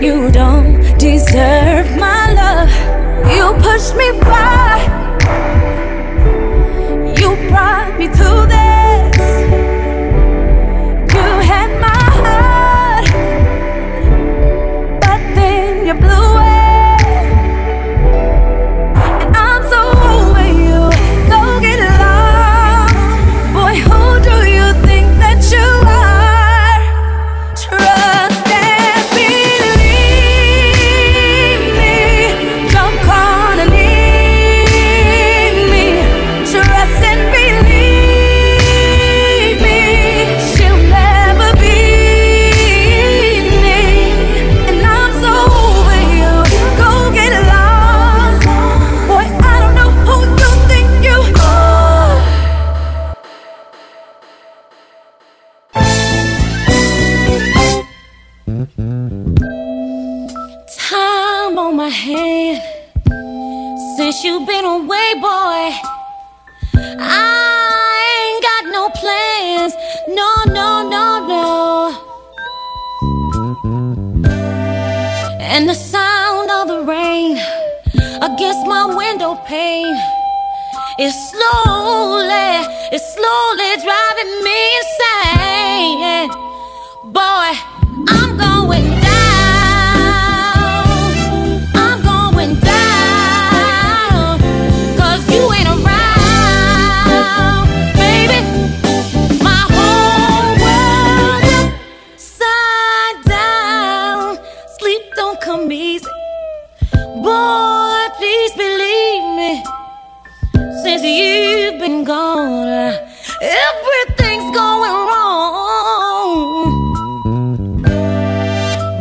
you don't deserve my love. You pushed me by, you brought me to this. no pain. It's slowly, it's slowly driving me insane. Boy.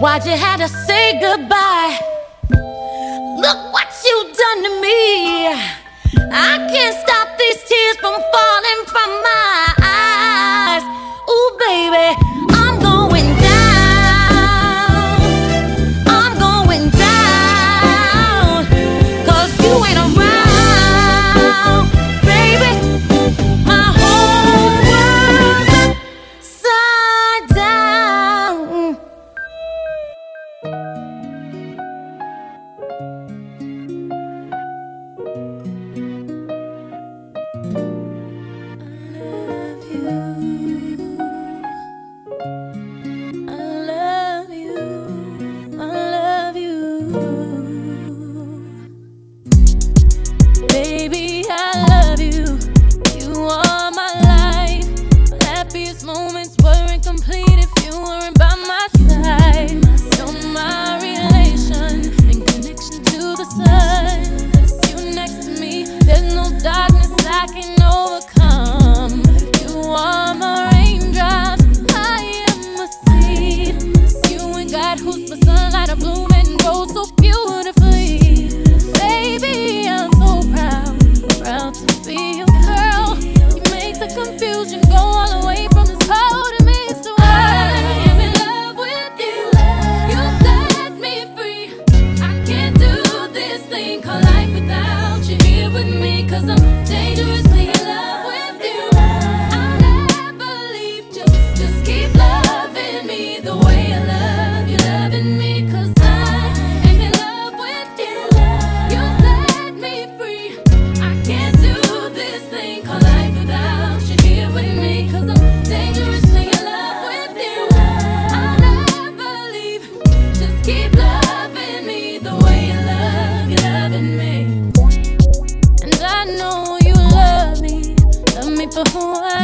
Glad you have to say goodbye. Look what you've done to me. I can't stop these tears from falling from my eyes. Ooh, baby. Ooh,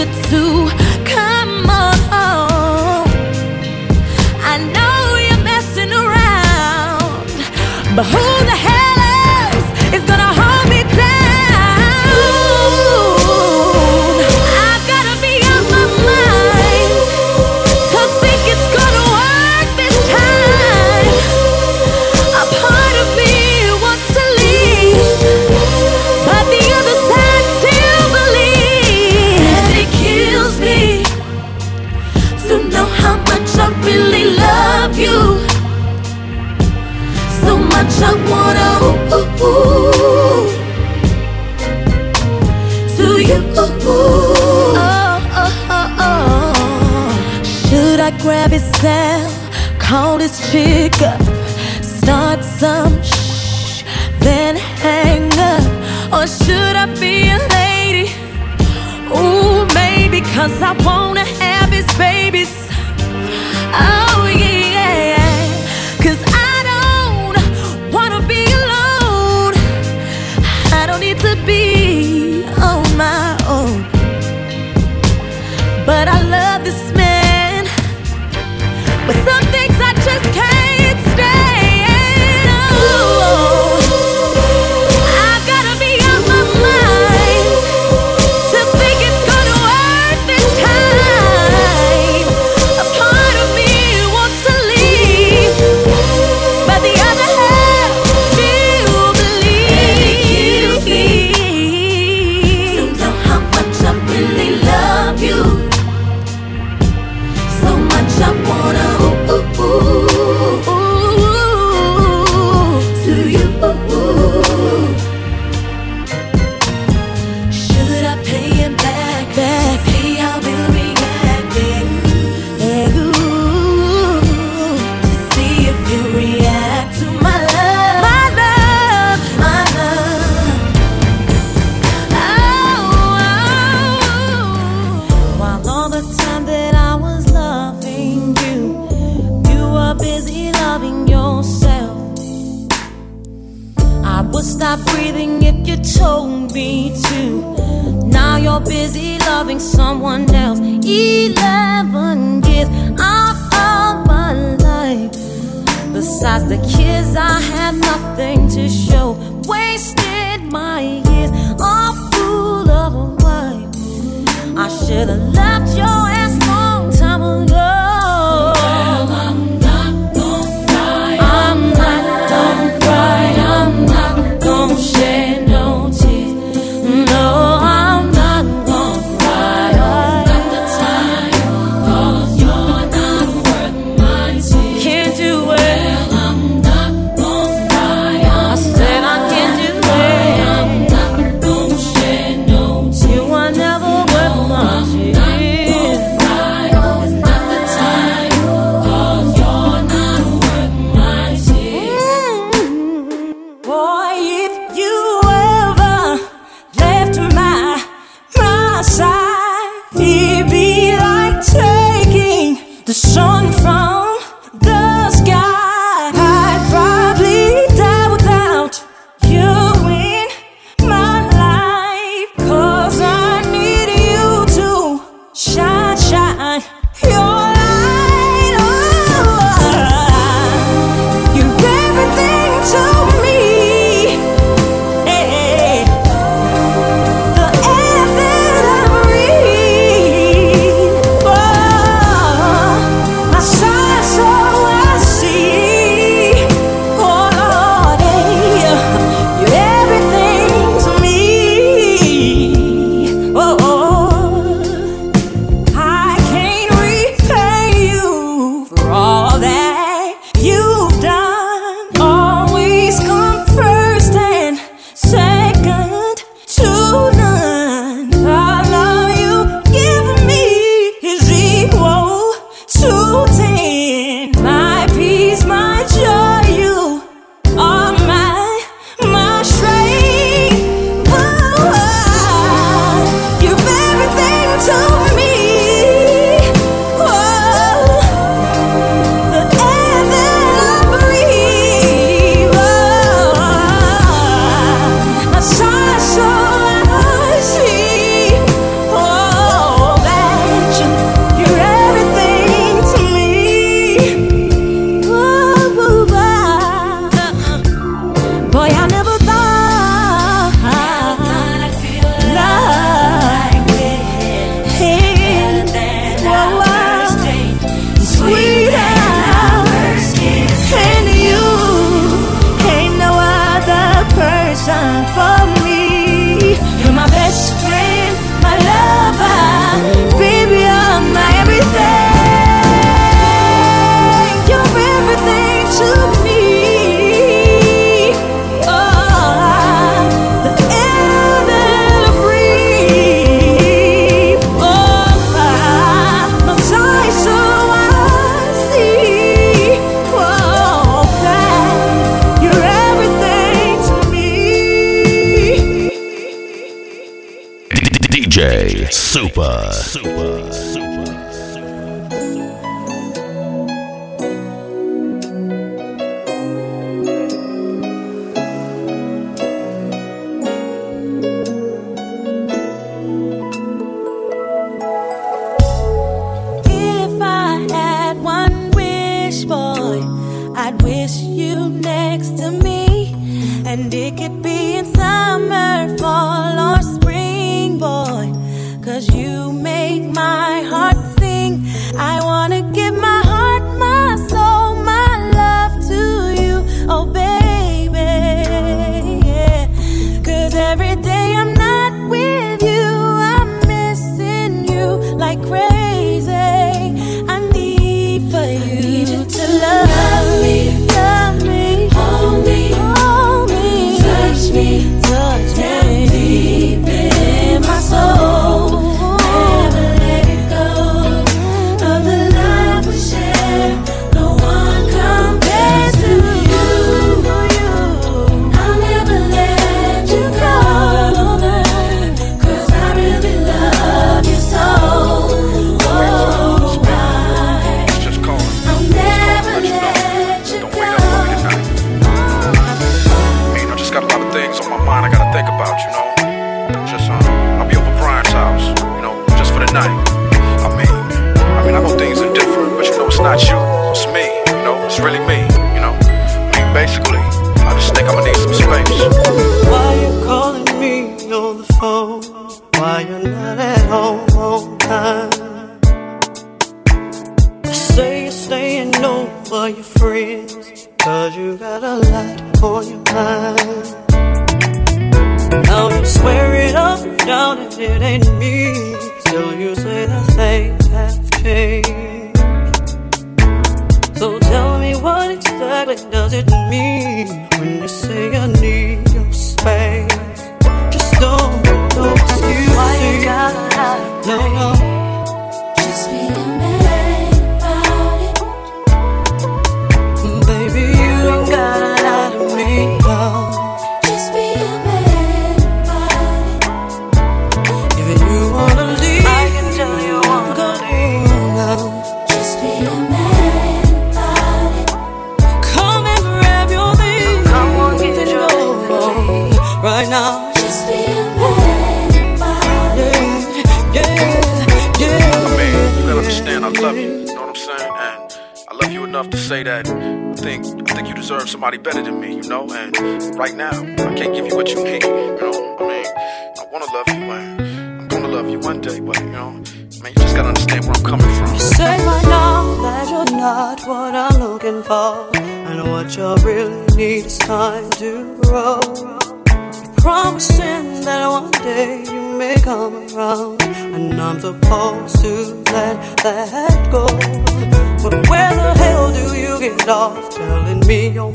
you to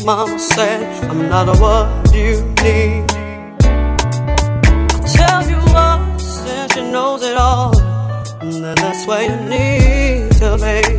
Mama said, I'm not what you need. I tell you what, since she knows it all, then that's what you need to be.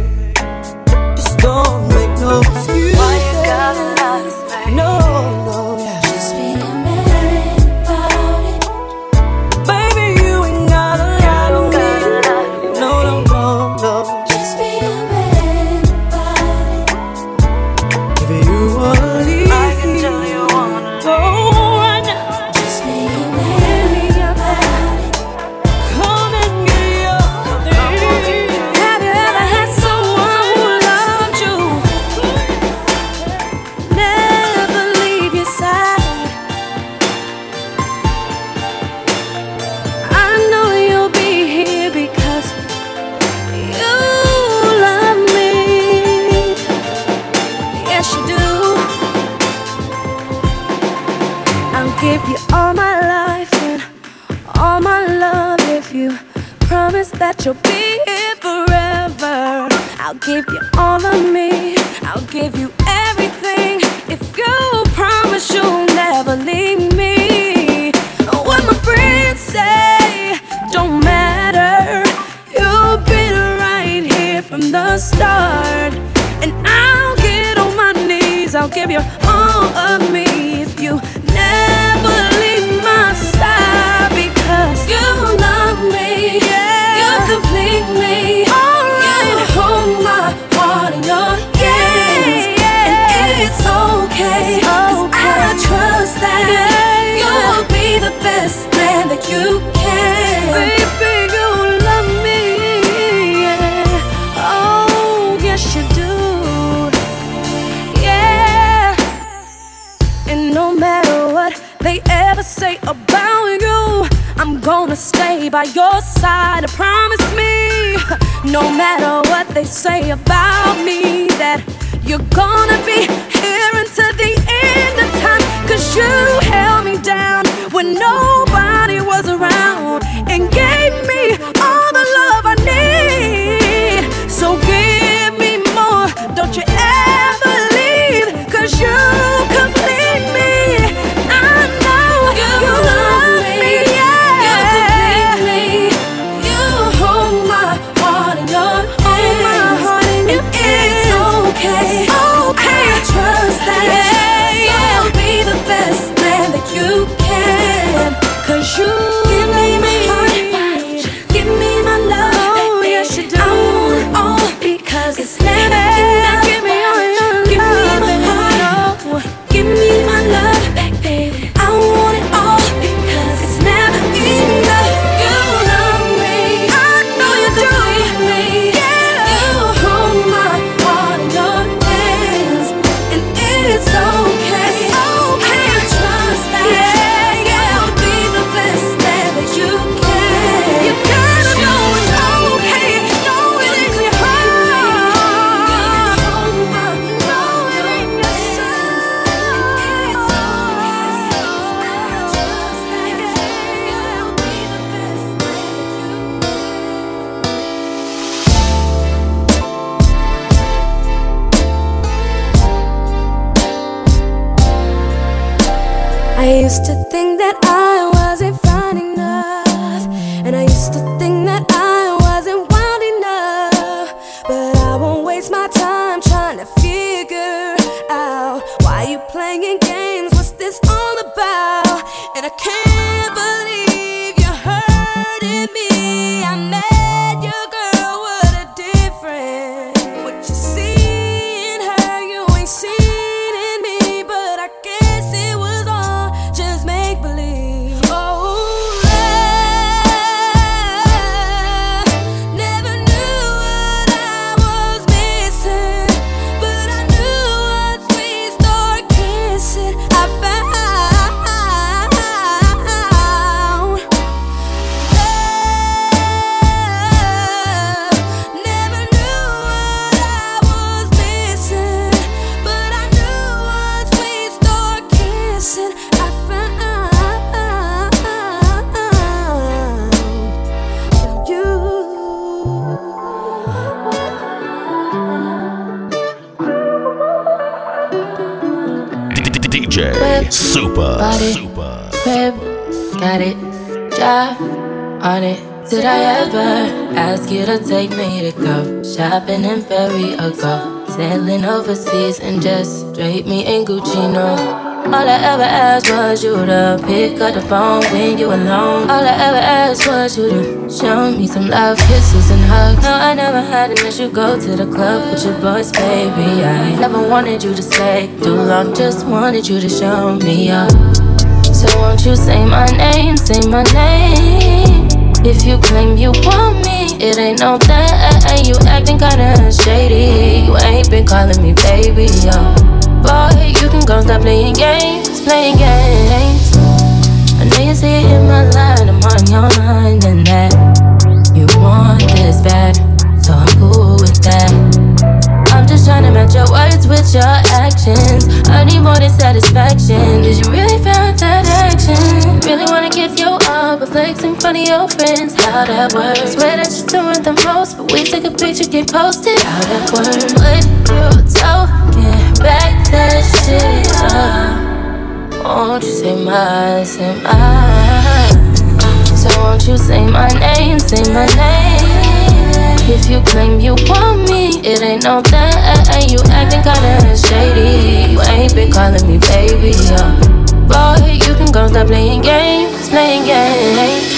Phone when you alone. All I ever asked was you to show me some love, kisses and hugs. No, I never had let you go to the club with your boys, baby. I never wanted you to stay too long, just wanted you to show me up. So won't you say my name, say my name If you claim you want me, it ain't no thing You acting kinda shady You ain't been calling me baby, yo Boy, you can go stop playing games, playing games you it in my I'm on your mind and that You want this bad, so I'm cool with that I'm just tryna match your words with your actions. I need more than satisfaction. Did you really find that action? Really wanna give you all the flex front of your friends? How that works? Swear that you're doing the most, but we took a picture, get posted. How that works? What you talking? Back that shit up. Won't you say my, say my? So won't you say my name, say my name? If you claim you want me, it ain't no thing. You acting kinda shady. You ain't been calling me baby, yo. Boy, you can go stop playing games, playing. Games.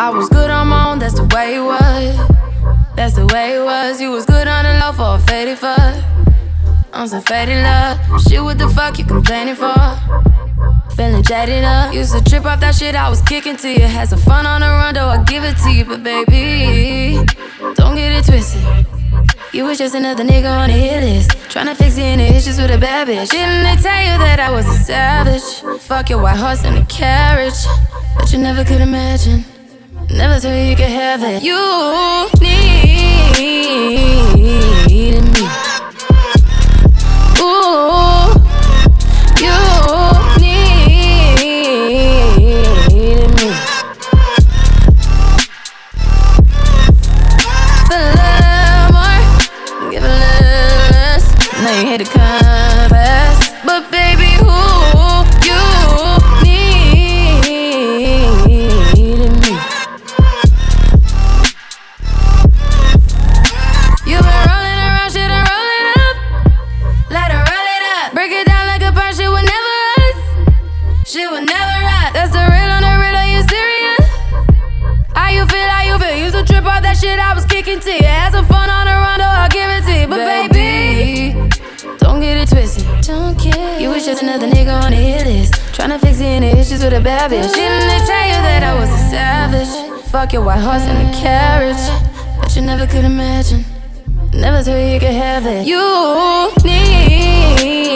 I was good on my own, that's the way it was. That's the way it was. You was good on the low for a faded fuck. on some faded love. Shit, what the fuck you complaining for? Feeling jaded up. Used to trip off that shit I was kicking to you. Had some fun on the run, though I give it to you. But baby, don't get it twisted. You was just another nigga on the hit list. Tryna fix any issues with a bad bitch. Didn't they tell you that I was a savage? Fuck your white horse and a carriage. But you never could imagine. Never thought you could have it. You needed just another nigga on the hit list. Tryna fix any issues with a bad bitch. Didn't they tell you that I was a savage? Fuck your white horse and a carriage. But you never could imagine. Never thought you could have it. You needed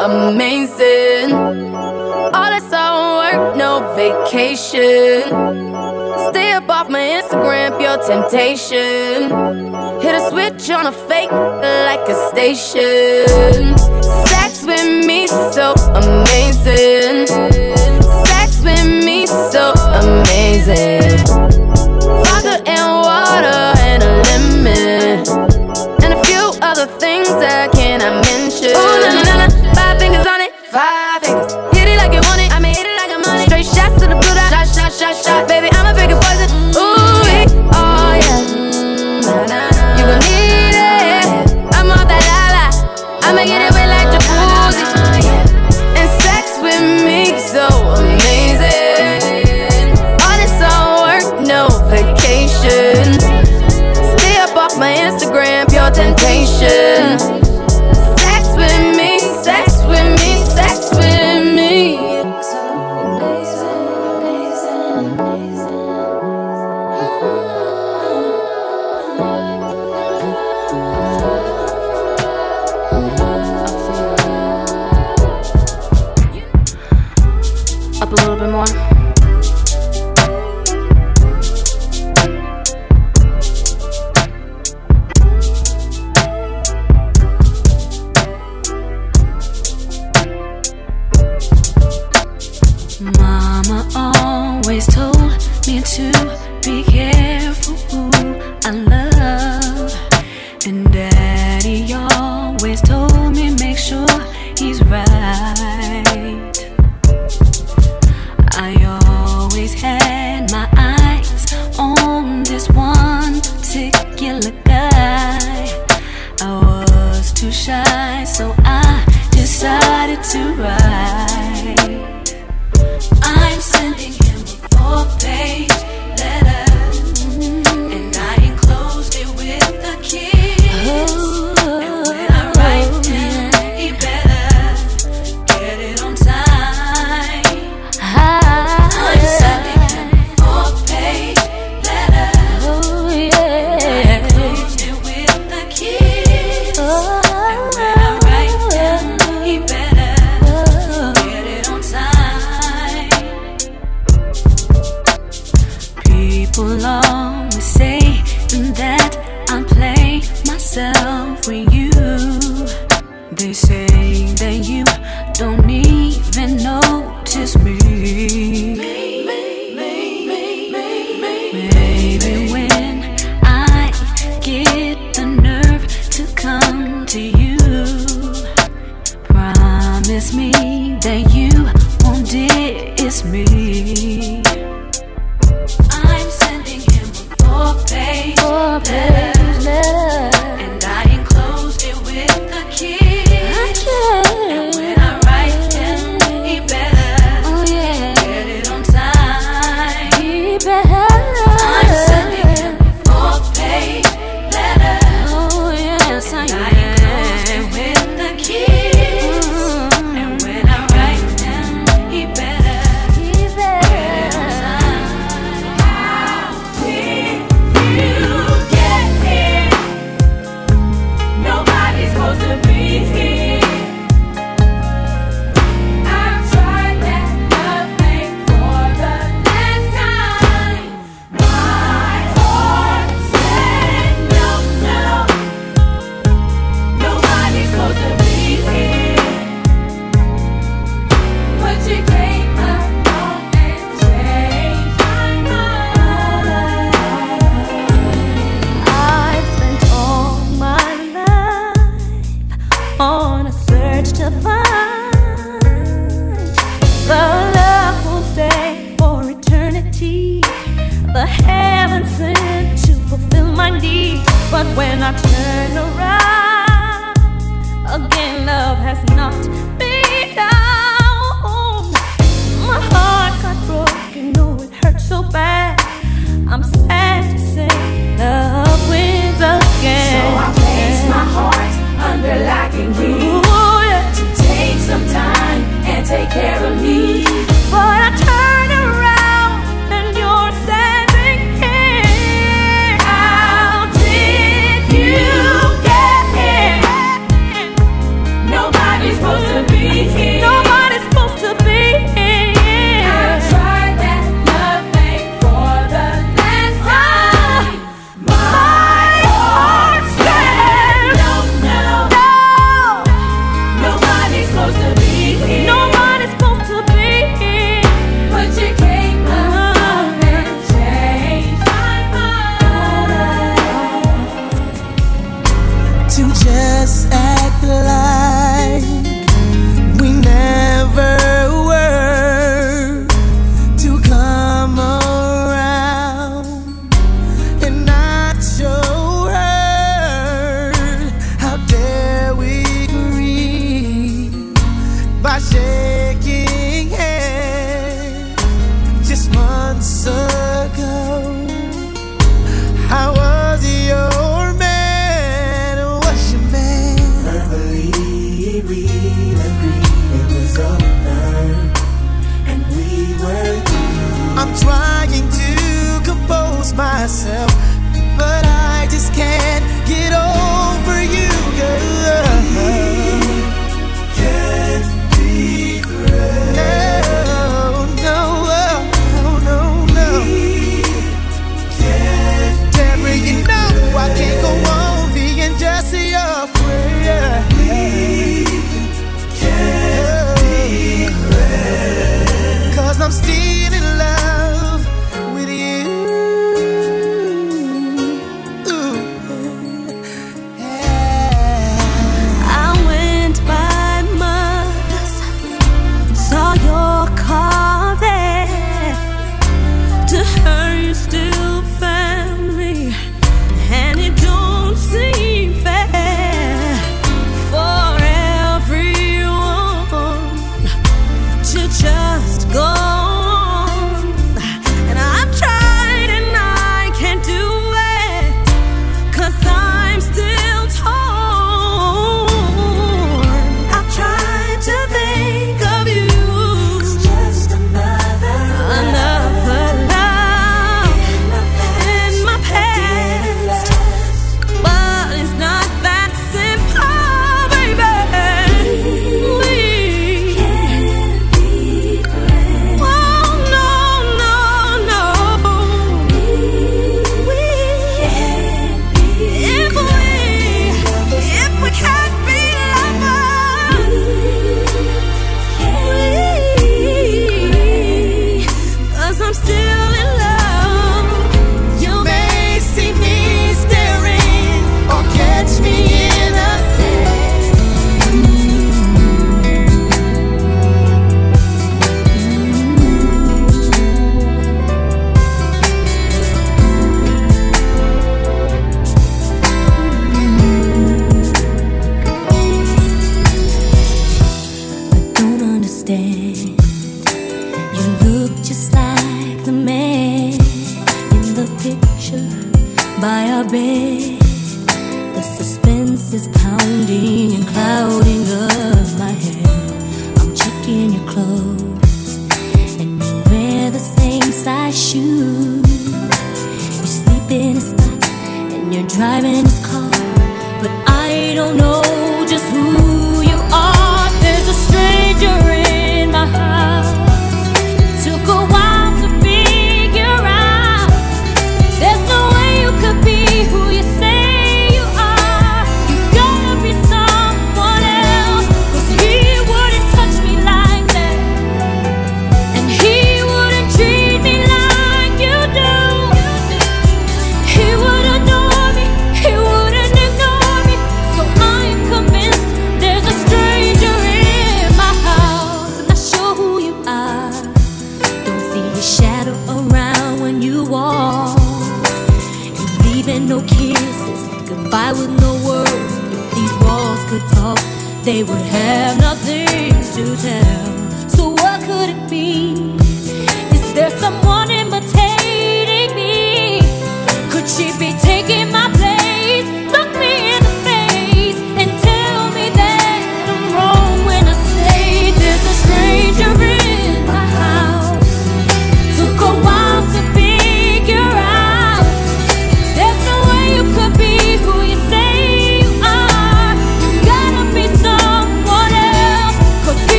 amazing. All that's all work, no vacation. Stay up off my Instagram, pure temptation. Hit a switch on a fake like a station. Sex with me so amazing. Sex with me so amazing.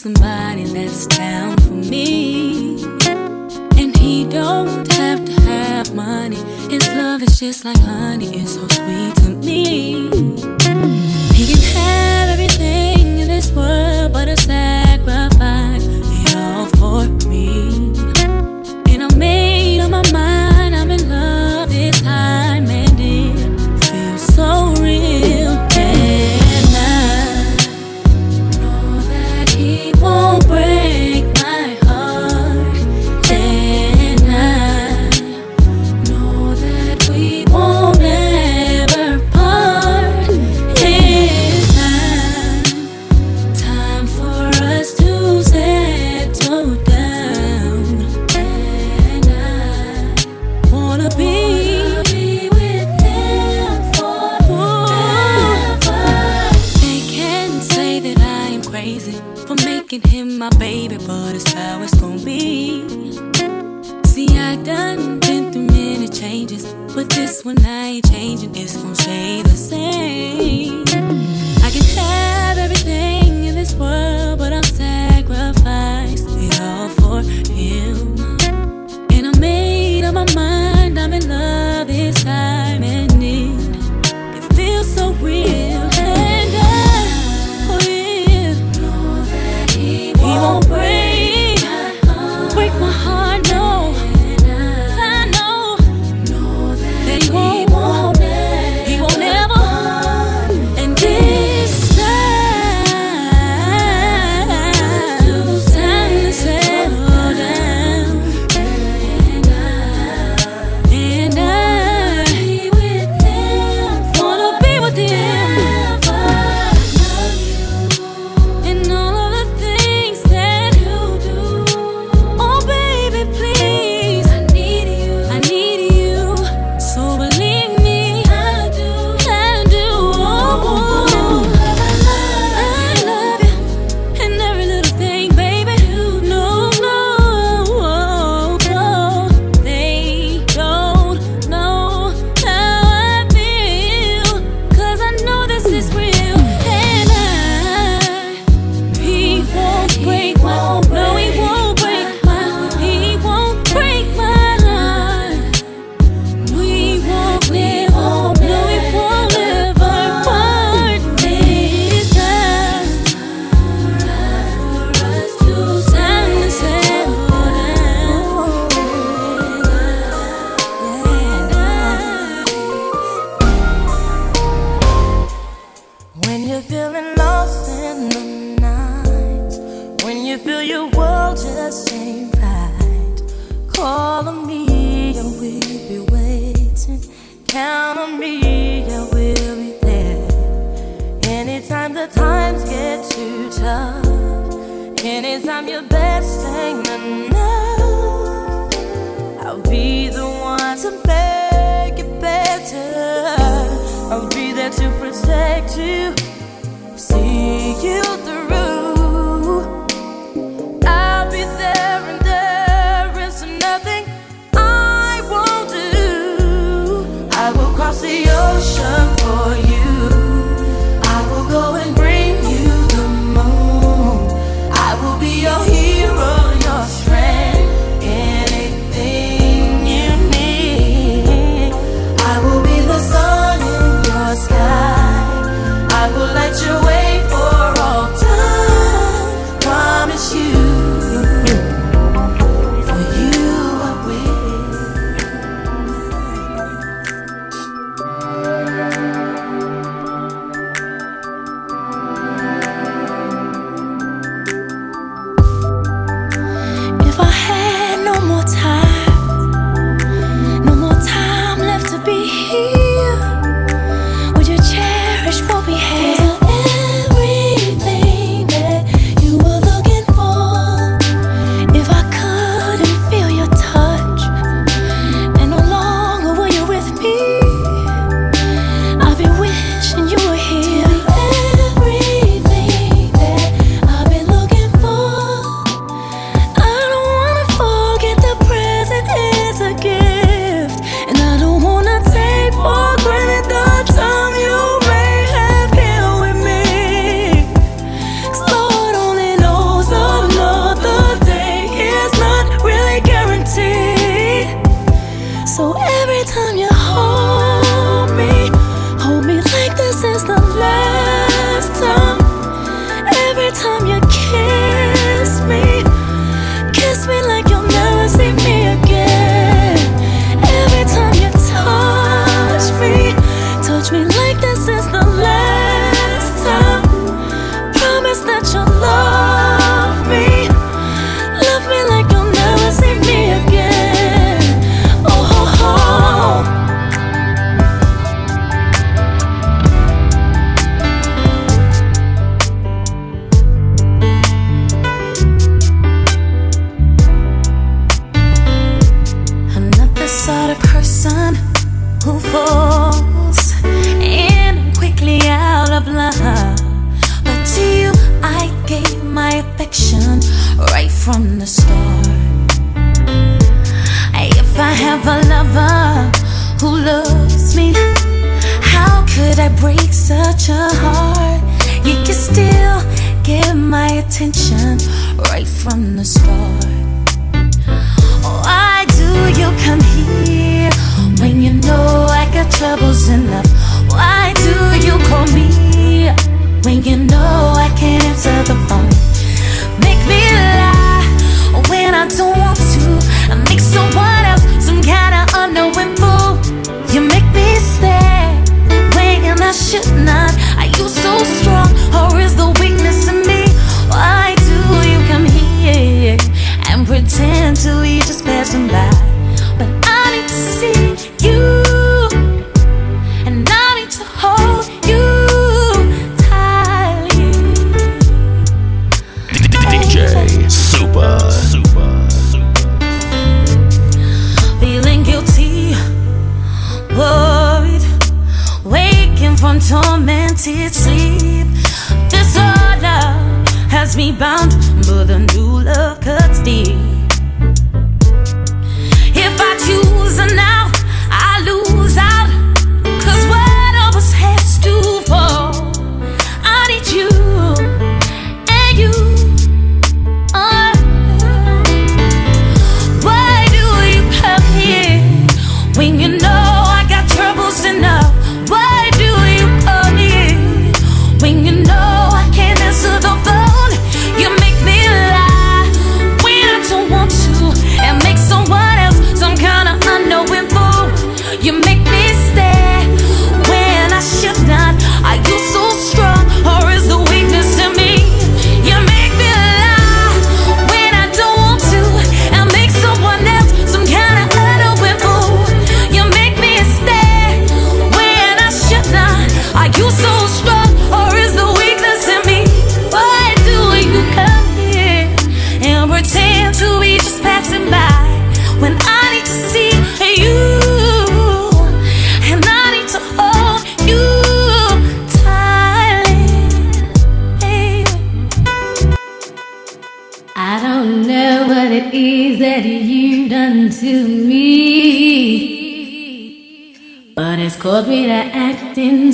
somebody that's down for me. And he don't have to have money. His love is just like honey, it's so sweet to me. He can have everything in this world but a sad.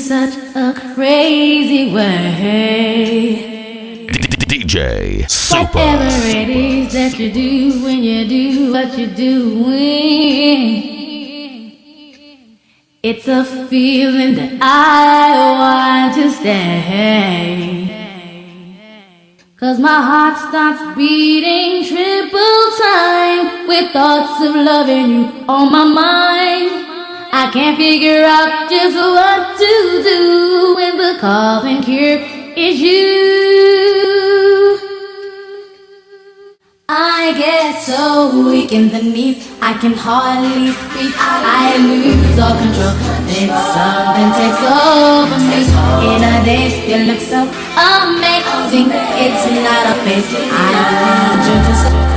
such a crazy way. DJ Super. Whatever it is that you do when you do what you do, it's a feeling that I want to stay. Cause my heart starts beating triple time with thoughts of loving you on my mind. I can't figure out just what to do when the coffin cure is you. I get so weak in the knees, I can hardly speak. I lose all control. Then something takes over me. In a day, you look so amazing. It's not a face. I you to.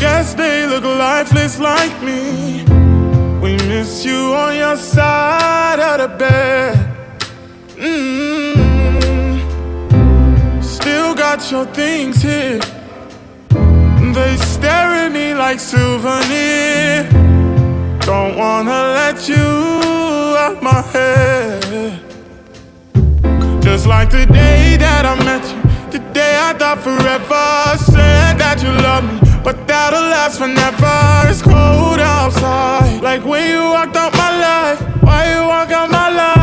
Guess they look lifeless like me. We miss you on your side of the bed. Mm-hmm. Still got your things here. They stare at me like souvenir. Don't wanna let you out my head. Just like the day that I met you, the day I thought forever said that you love me. But that'll last forever. It's cold outside. Like when you walked out my life. Why you walk out my life?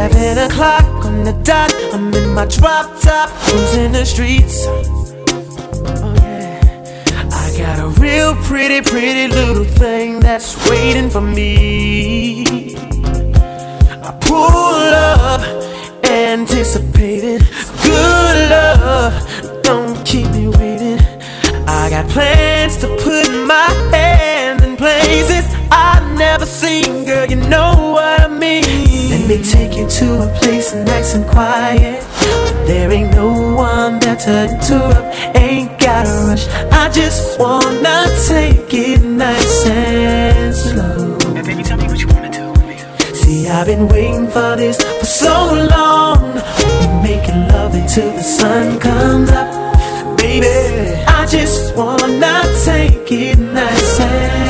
Seven o'clock on the dot. I'm in my drop top, cruising the streets. Oh yeah. I got a real pretty, pretty little thing that's waiting for me. I pull up, anticipated. Good love, don't keep me waiting. I got plans to put my hand in places I've never seen, girl. You know what I mean. Me take you to a place nice and quiet. There ain't no one there to interrupt. Ain't gotta rush. I just wanna take it nice and slow. And baby, tell me what you wanna do. See, I've been waiting for this for so long. Making love until the sun comes up. Baby, I just wanna take it nice and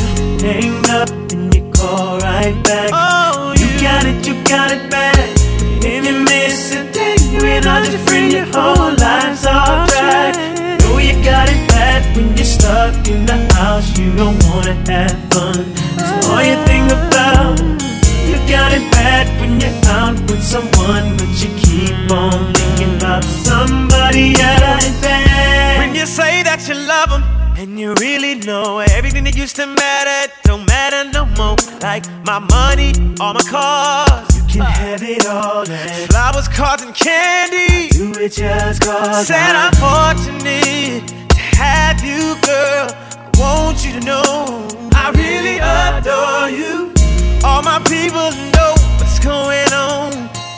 hang up and you call right back. Oh, you, got it, you got it bad. If you miss a day without your friend, your whole life's off track. Know you got it bad when you're stuck in the house, you don't wanna have fun. So all you think about. You got it bad when you're out with someone, but you keep on thinking about somebody else. And you really know everything that used to matter don't matter no more. Like my money, all my cars, you can uh. have it all. And flowers, cards, and candy, you it just cause. Said I'm fortunate to have you, girl. I want you to know I really adore you. All my people know what's going on.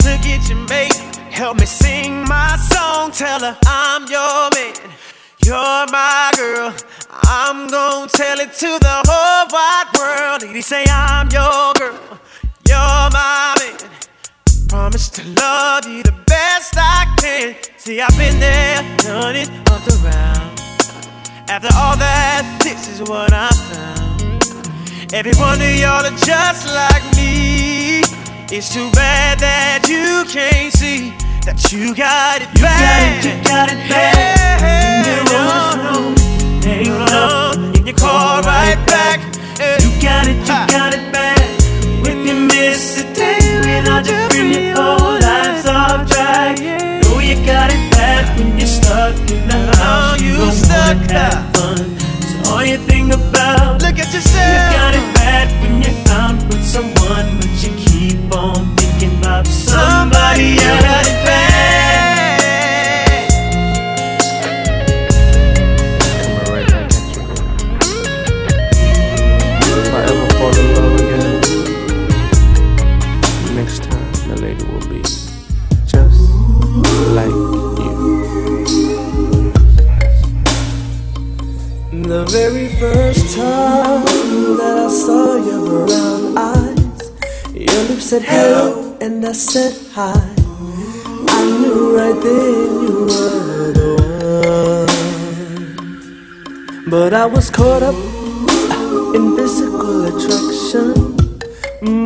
Look at your mate, help me sing my song. Tell her I'm your man, you're my girl. I'm gonna tell it to the whole wide world. Lady, say I'm your girl, you're my man. Promise to love you the best I can. See, I've been there, done it up around. After all that, this is what I found. Every one of y'all are just like me. It's too bad that you can't see that you got it bad. You got it, you got it bad. You're on the phone, hang up, and you call right back. You got it, you got it bad. When you miss a day without your friend, your whole life's off track. Know you got it bad when you're stuck in the oh, house. You don't wanna have fun. So all you think about, look at yourself. You got it bad when you're out with someone, but you keep on thinking about somebody else. The very first time that I saw your brown eyes, your lips said hello and I said hi. I knew right then you were the one. But I was caught up in physical attraction.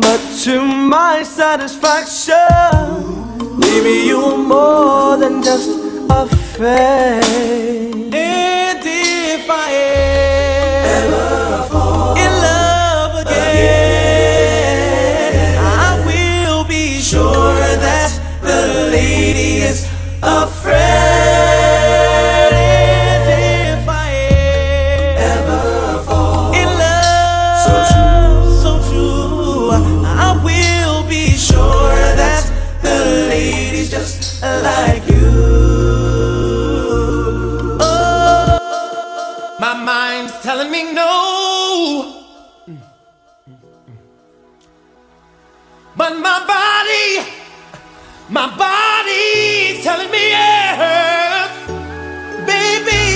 But to my satisfaction, baby, you were more than just a if I But my body, my body's telling me yes, baby.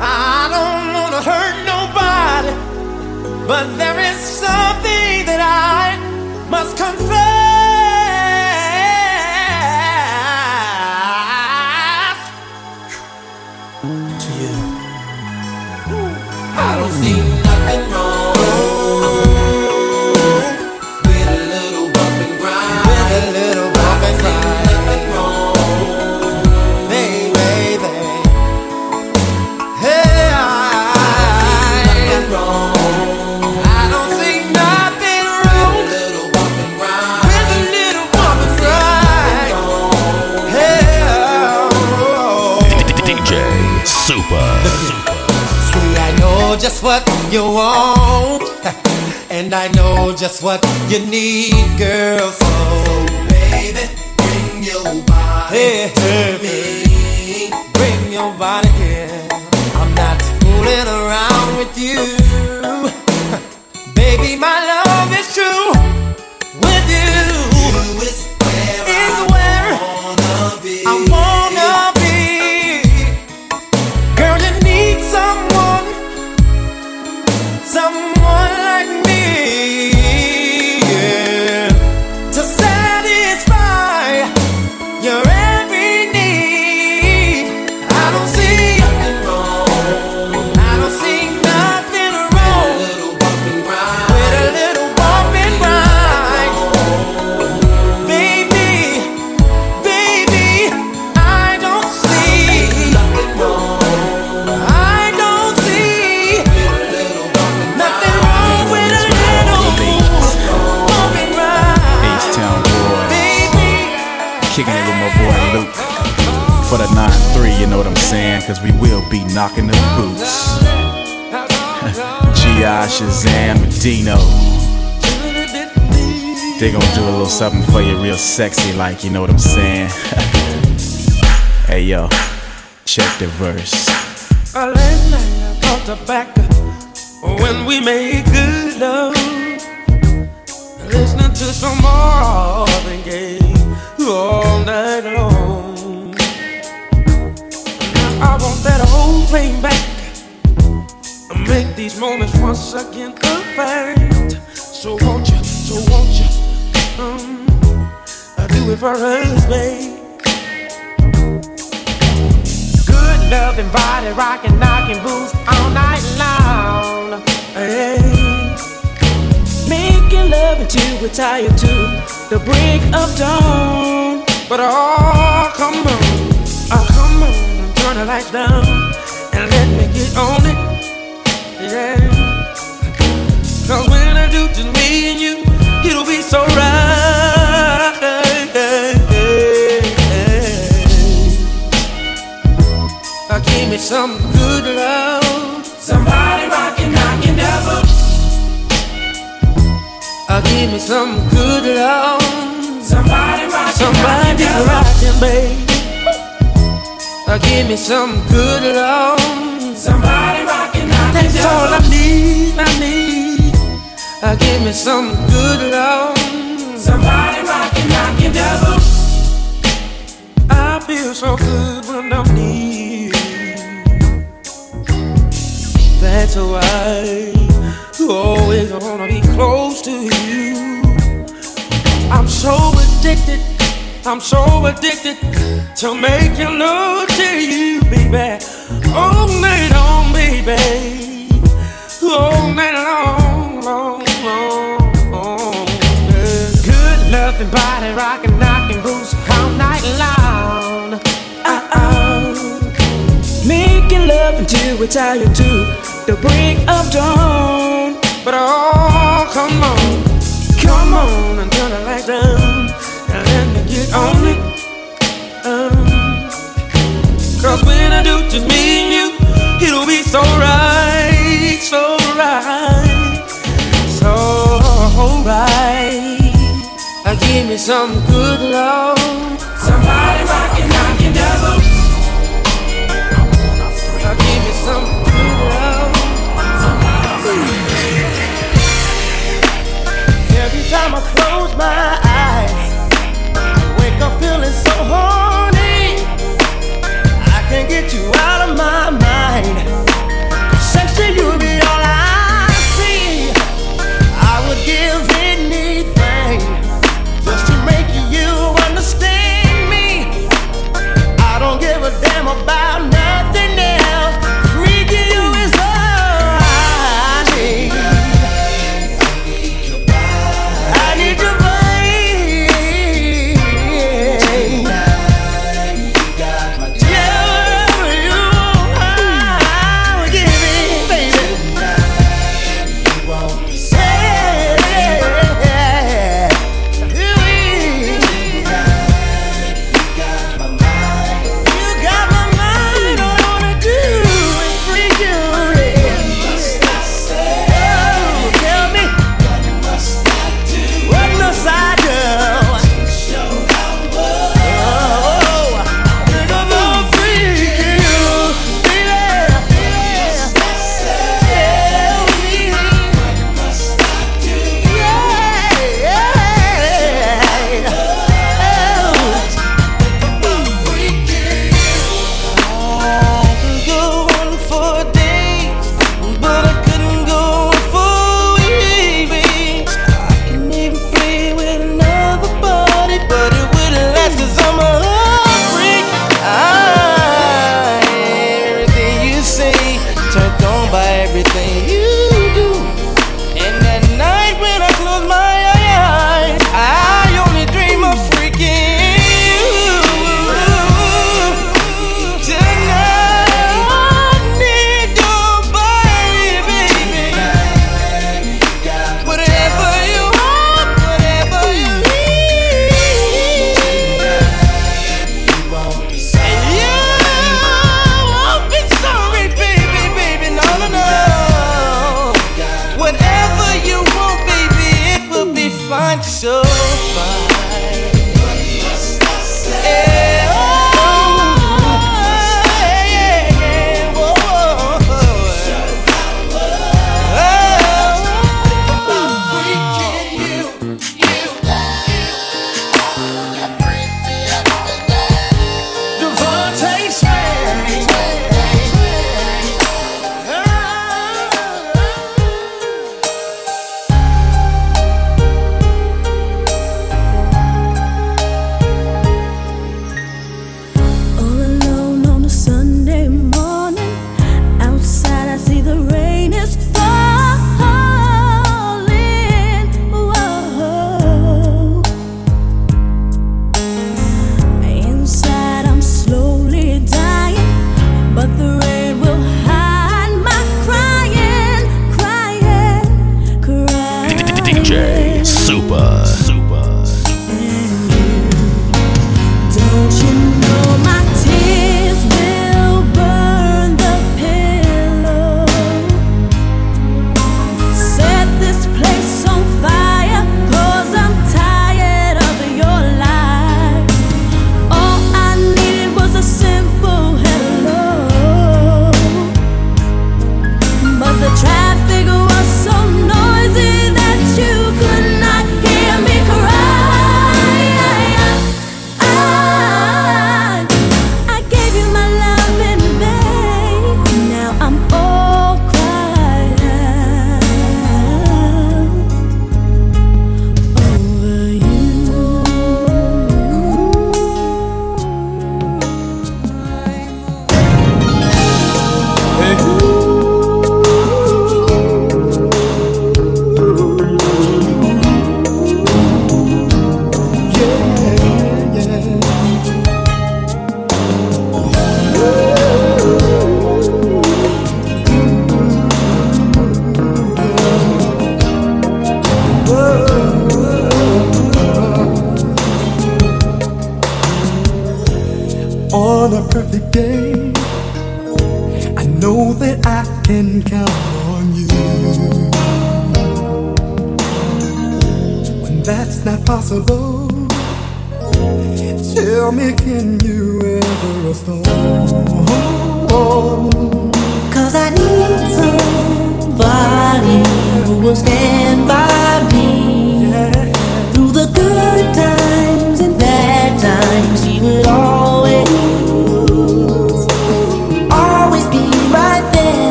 I don't wanna hurt nobody, but there is something you want, and I know just what you need, girl. So, baby, bring your body to me. Bring your body here. I'm not fooling around with you, baby. My love is true Cause we will be knocking the boots. G.I. Shazam Dino. They gon' do a little something for you real sexy like, you know what I'm saying? hey yo, check the verse. Night I thought back moments once again perfect. So won't you, so won't you, um, do it for us, babe. Good loving body, rocking, knocking boots all night long. Hey. Making love until we're tired to the break of dawn. But oh, come on, oh, come on, turn the lights down and let me get on it. Cause when I do just me and you, it'll be so right. Uh, give me some good love. Somebody rockin', knockin' devil. Uh, give me some good love. Somebody rockin', Somebody rockin', baby. Uh, give me some good love. Somebody rockin', knockin' That's all I need, I need. Uh, give me some good love. Somebody rockin', knockin' devil. I feel so good when I'm near. That's why you always wanna be close to you. I'm so addicted, I'm so addicted to making love to you, baby. All night long, baby. Love until we're tired to the break of dawn. But oh, come on, come on and turn the lights down and let me get on it. Um, Cause when I do just me and you, it'll be so right, so right, so right. Give me some good love. Somebody I'ma close my eyes, I wake up feeling so horny. I can't get you out of my mind.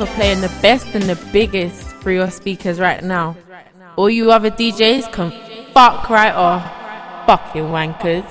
are playing the best and the biggest for your speakers right now. All you other DJs can fuck right off, fucking wankers.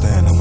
understand.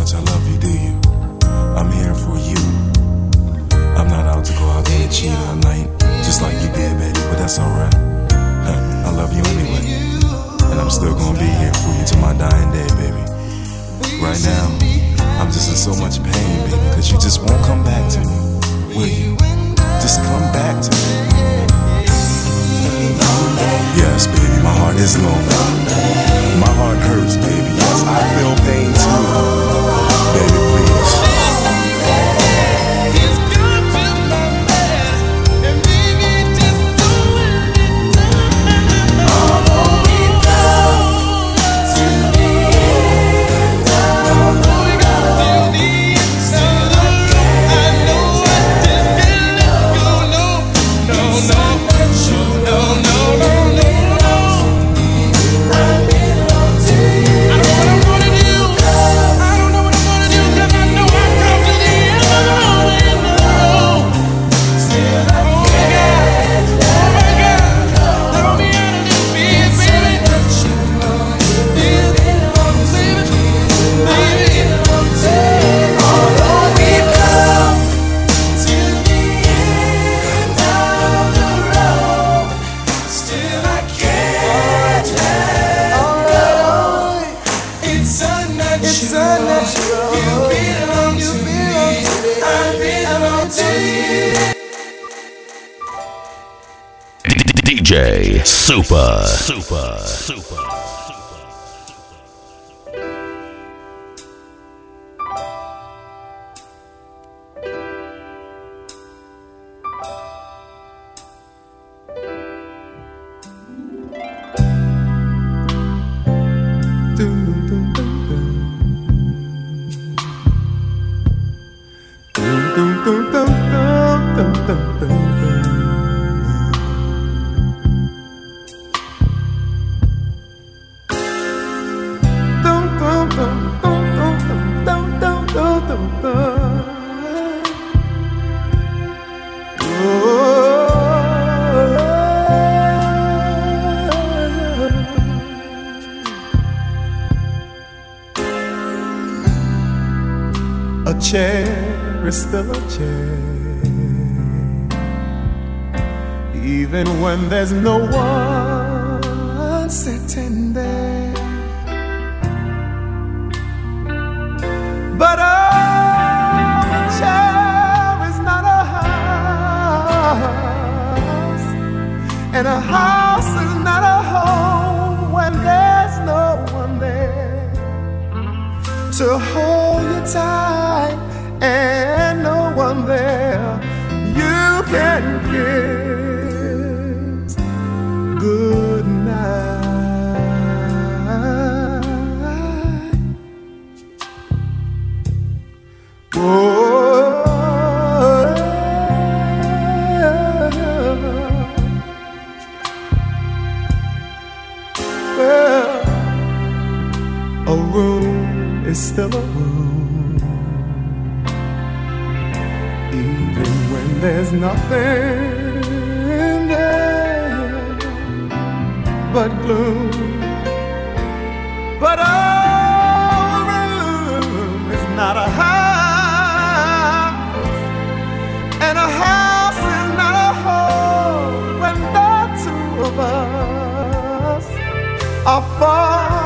Are far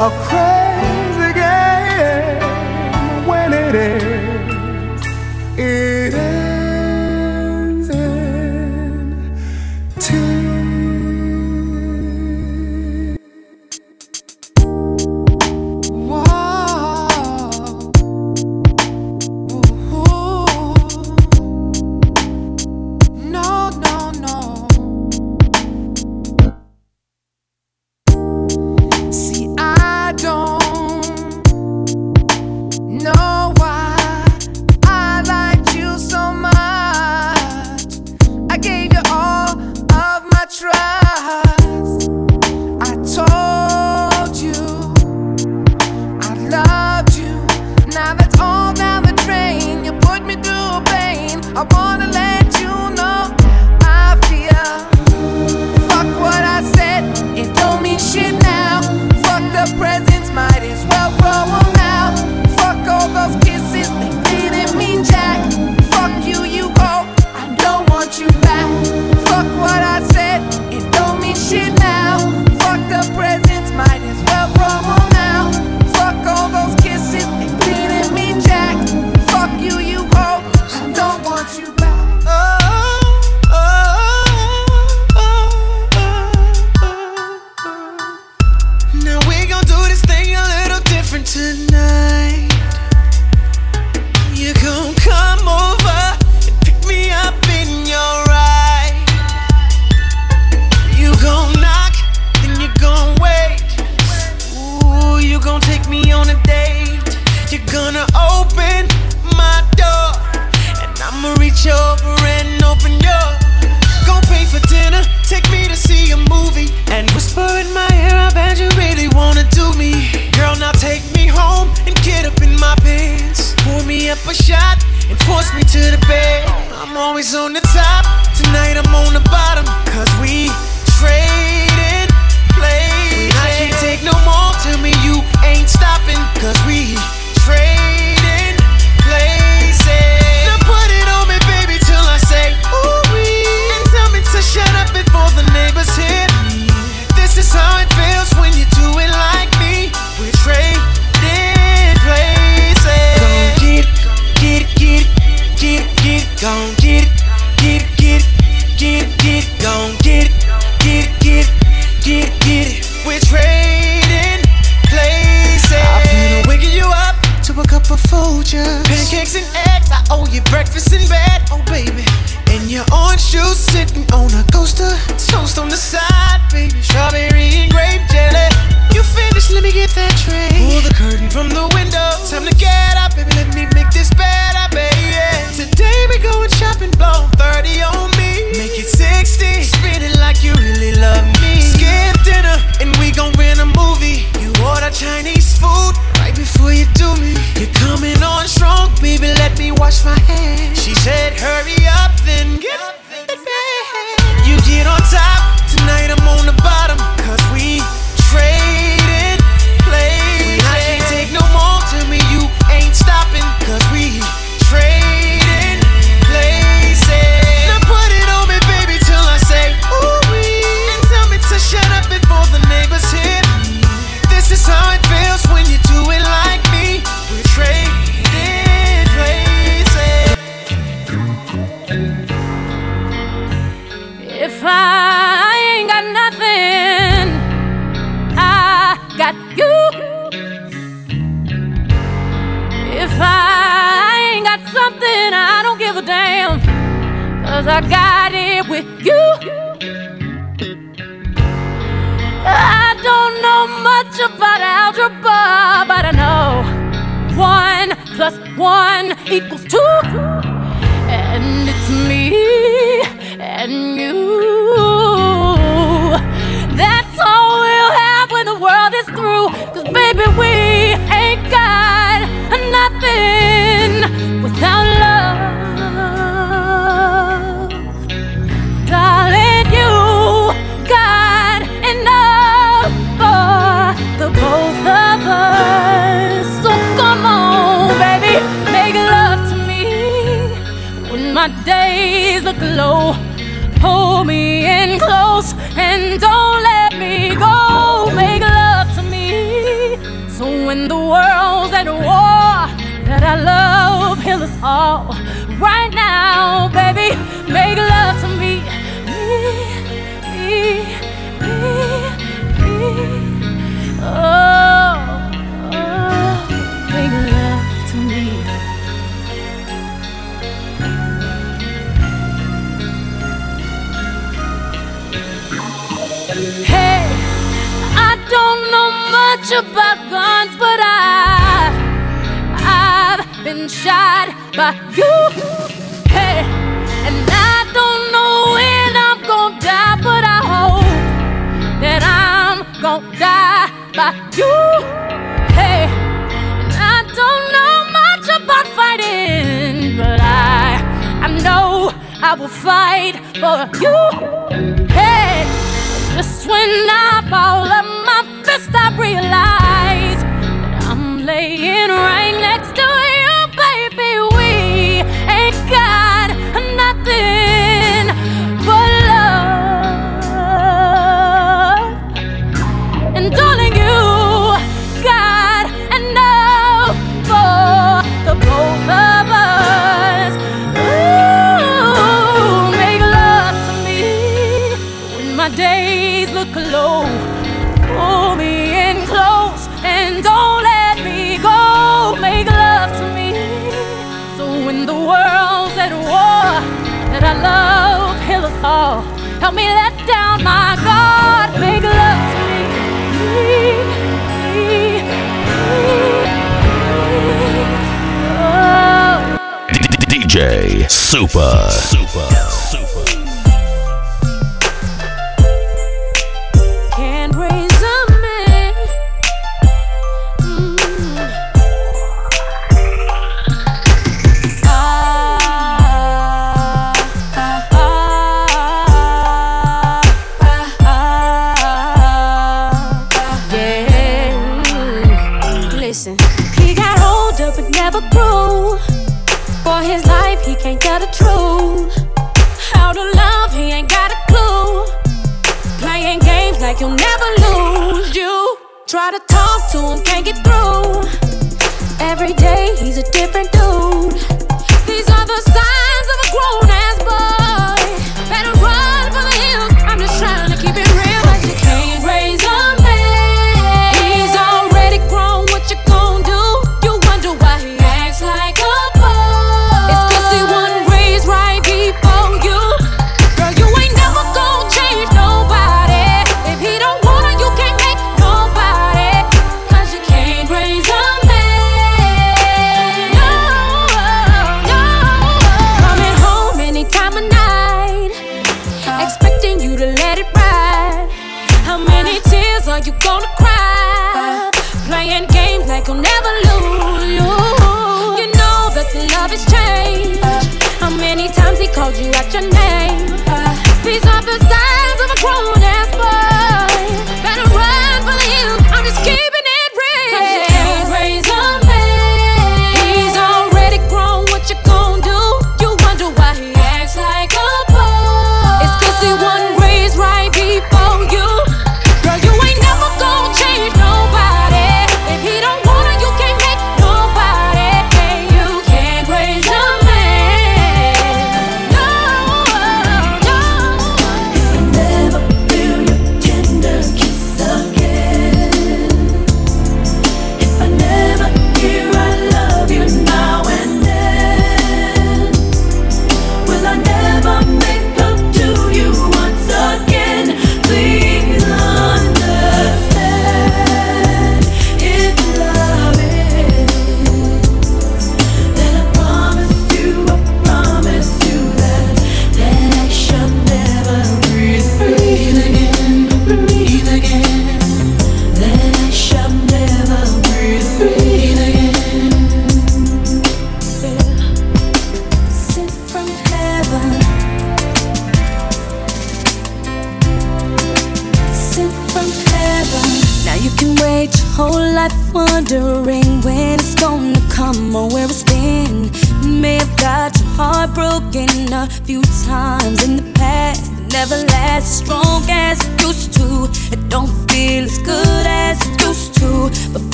a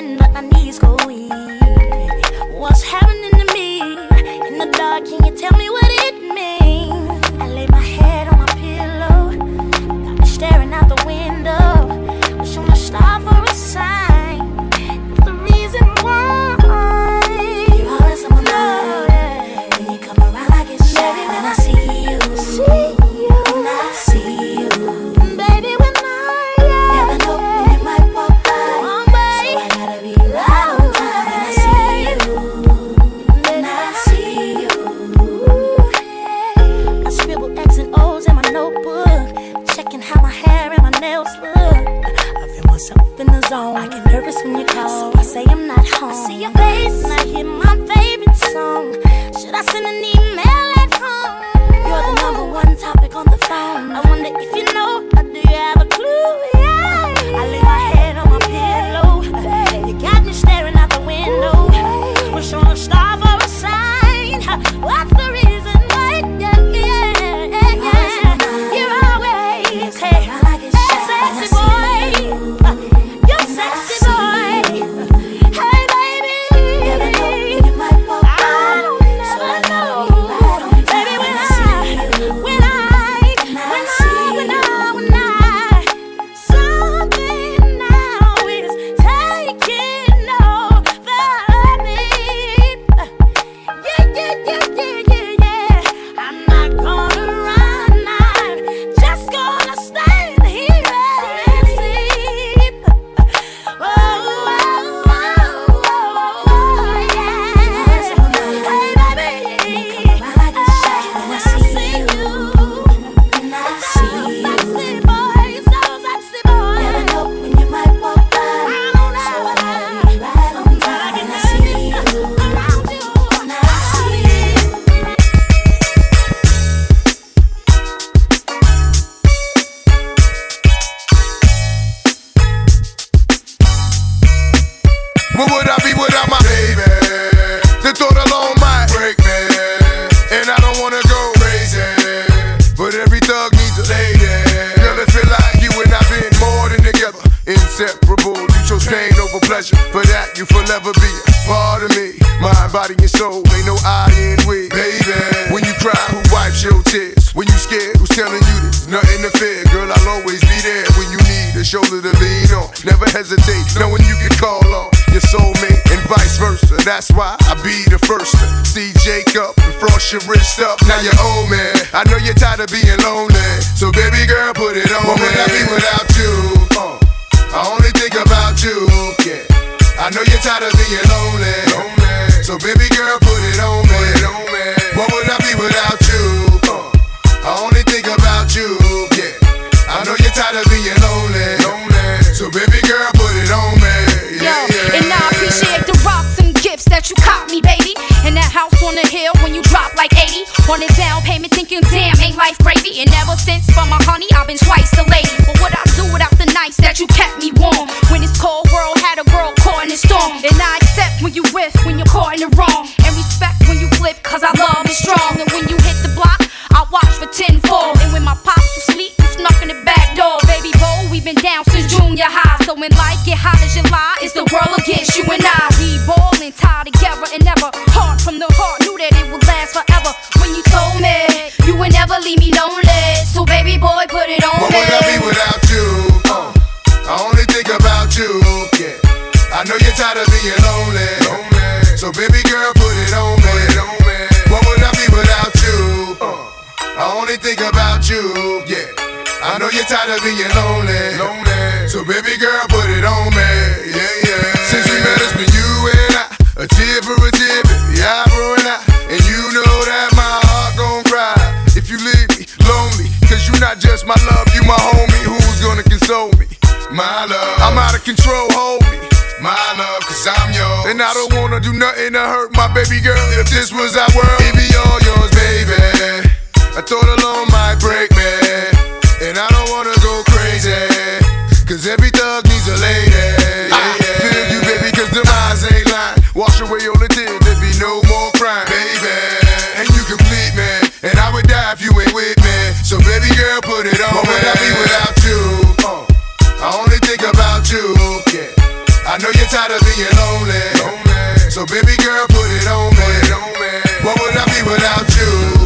bend, but my knees go weak. What's happening to me? In the dark, can you tell me? girl, put it on me. What would I be without you? I only think about you. Yeah, I know you're tired of being lonely. So baby girl, put it on me. Yeah, yeah. Since we met, it's been you and I, a tear for a tear, baby, eye for an eye, and you know that my heart gon' cry if you leave me lonely. Cause you not just my love, you my homie. Who's gonna console me? My love. I'm out of control, homie my love, cause I'm yours. And I don't wanna do nothing to hurt my baby girl. If this was our world, it'd be all yours, baby. I thought alone might break me. And I don't wanna go crazy. Cause every thug needs a lady. Yeah, I feel you, baby, cause the eyes ain't lying. Wash away all the tears, there be no more crying, baby. And you complete me. And I would die if you ain't with me. So, baby girl, put it on. What would I be without you? Uh, I only think about you. Know you're tired of being lonely. lonely. So baby girl, put it on me. What would I be without you?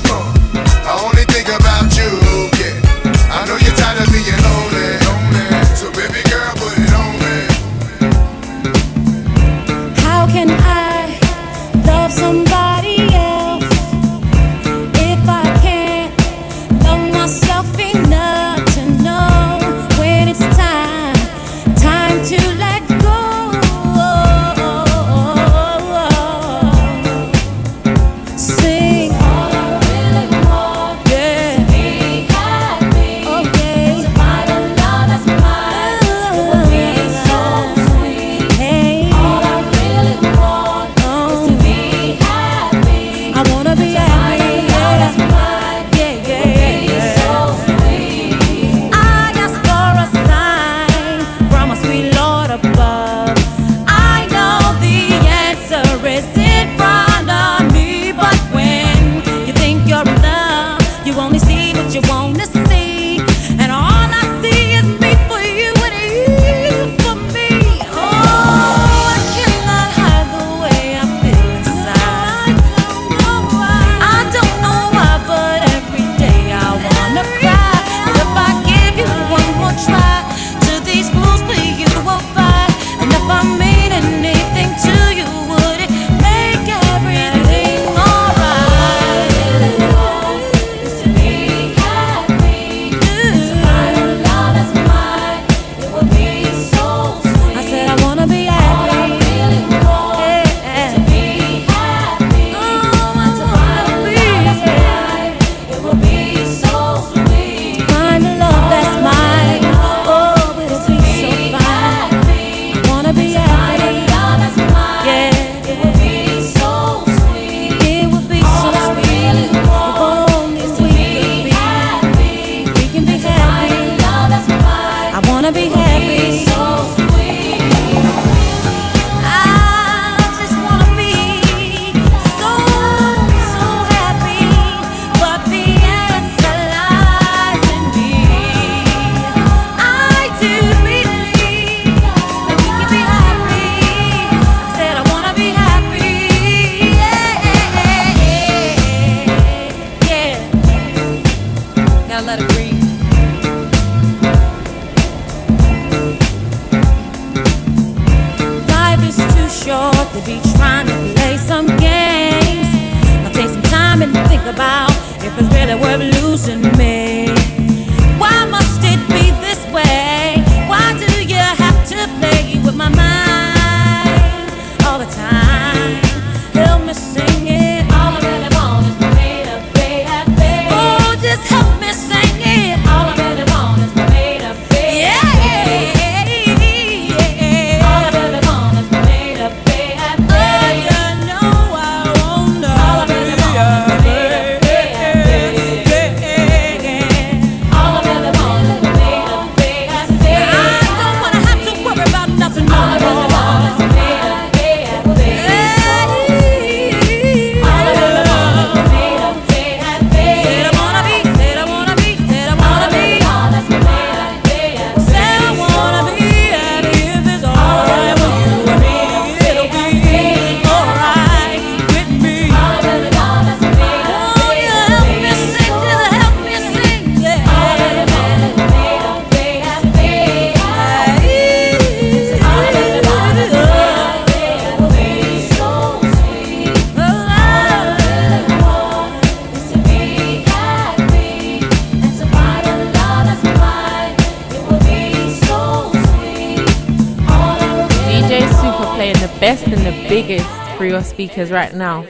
speakers right now.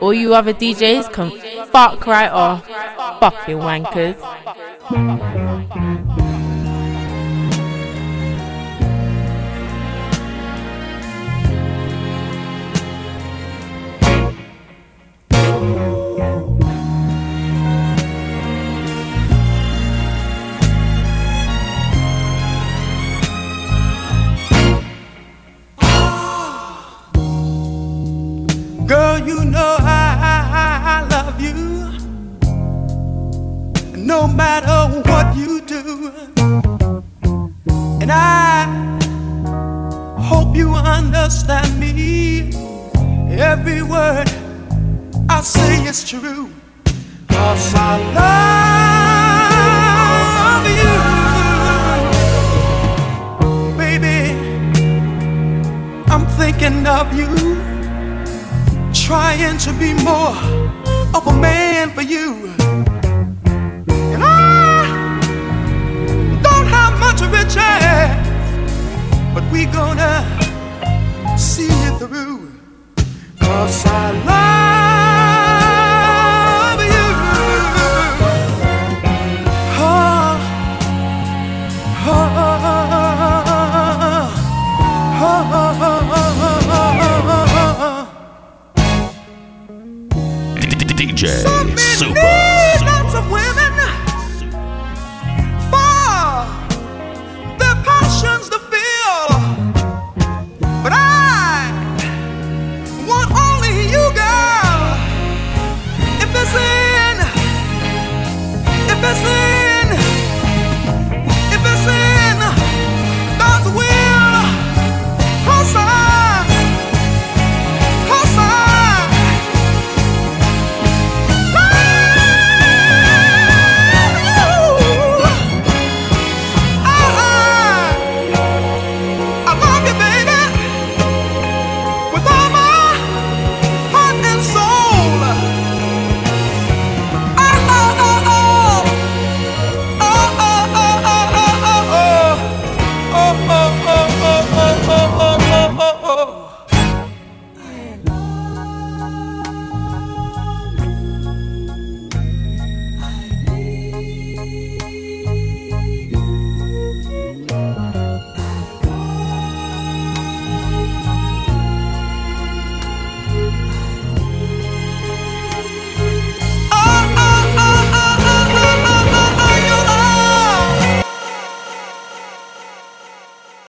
All you other DJs can fuck right off, fucking wankers.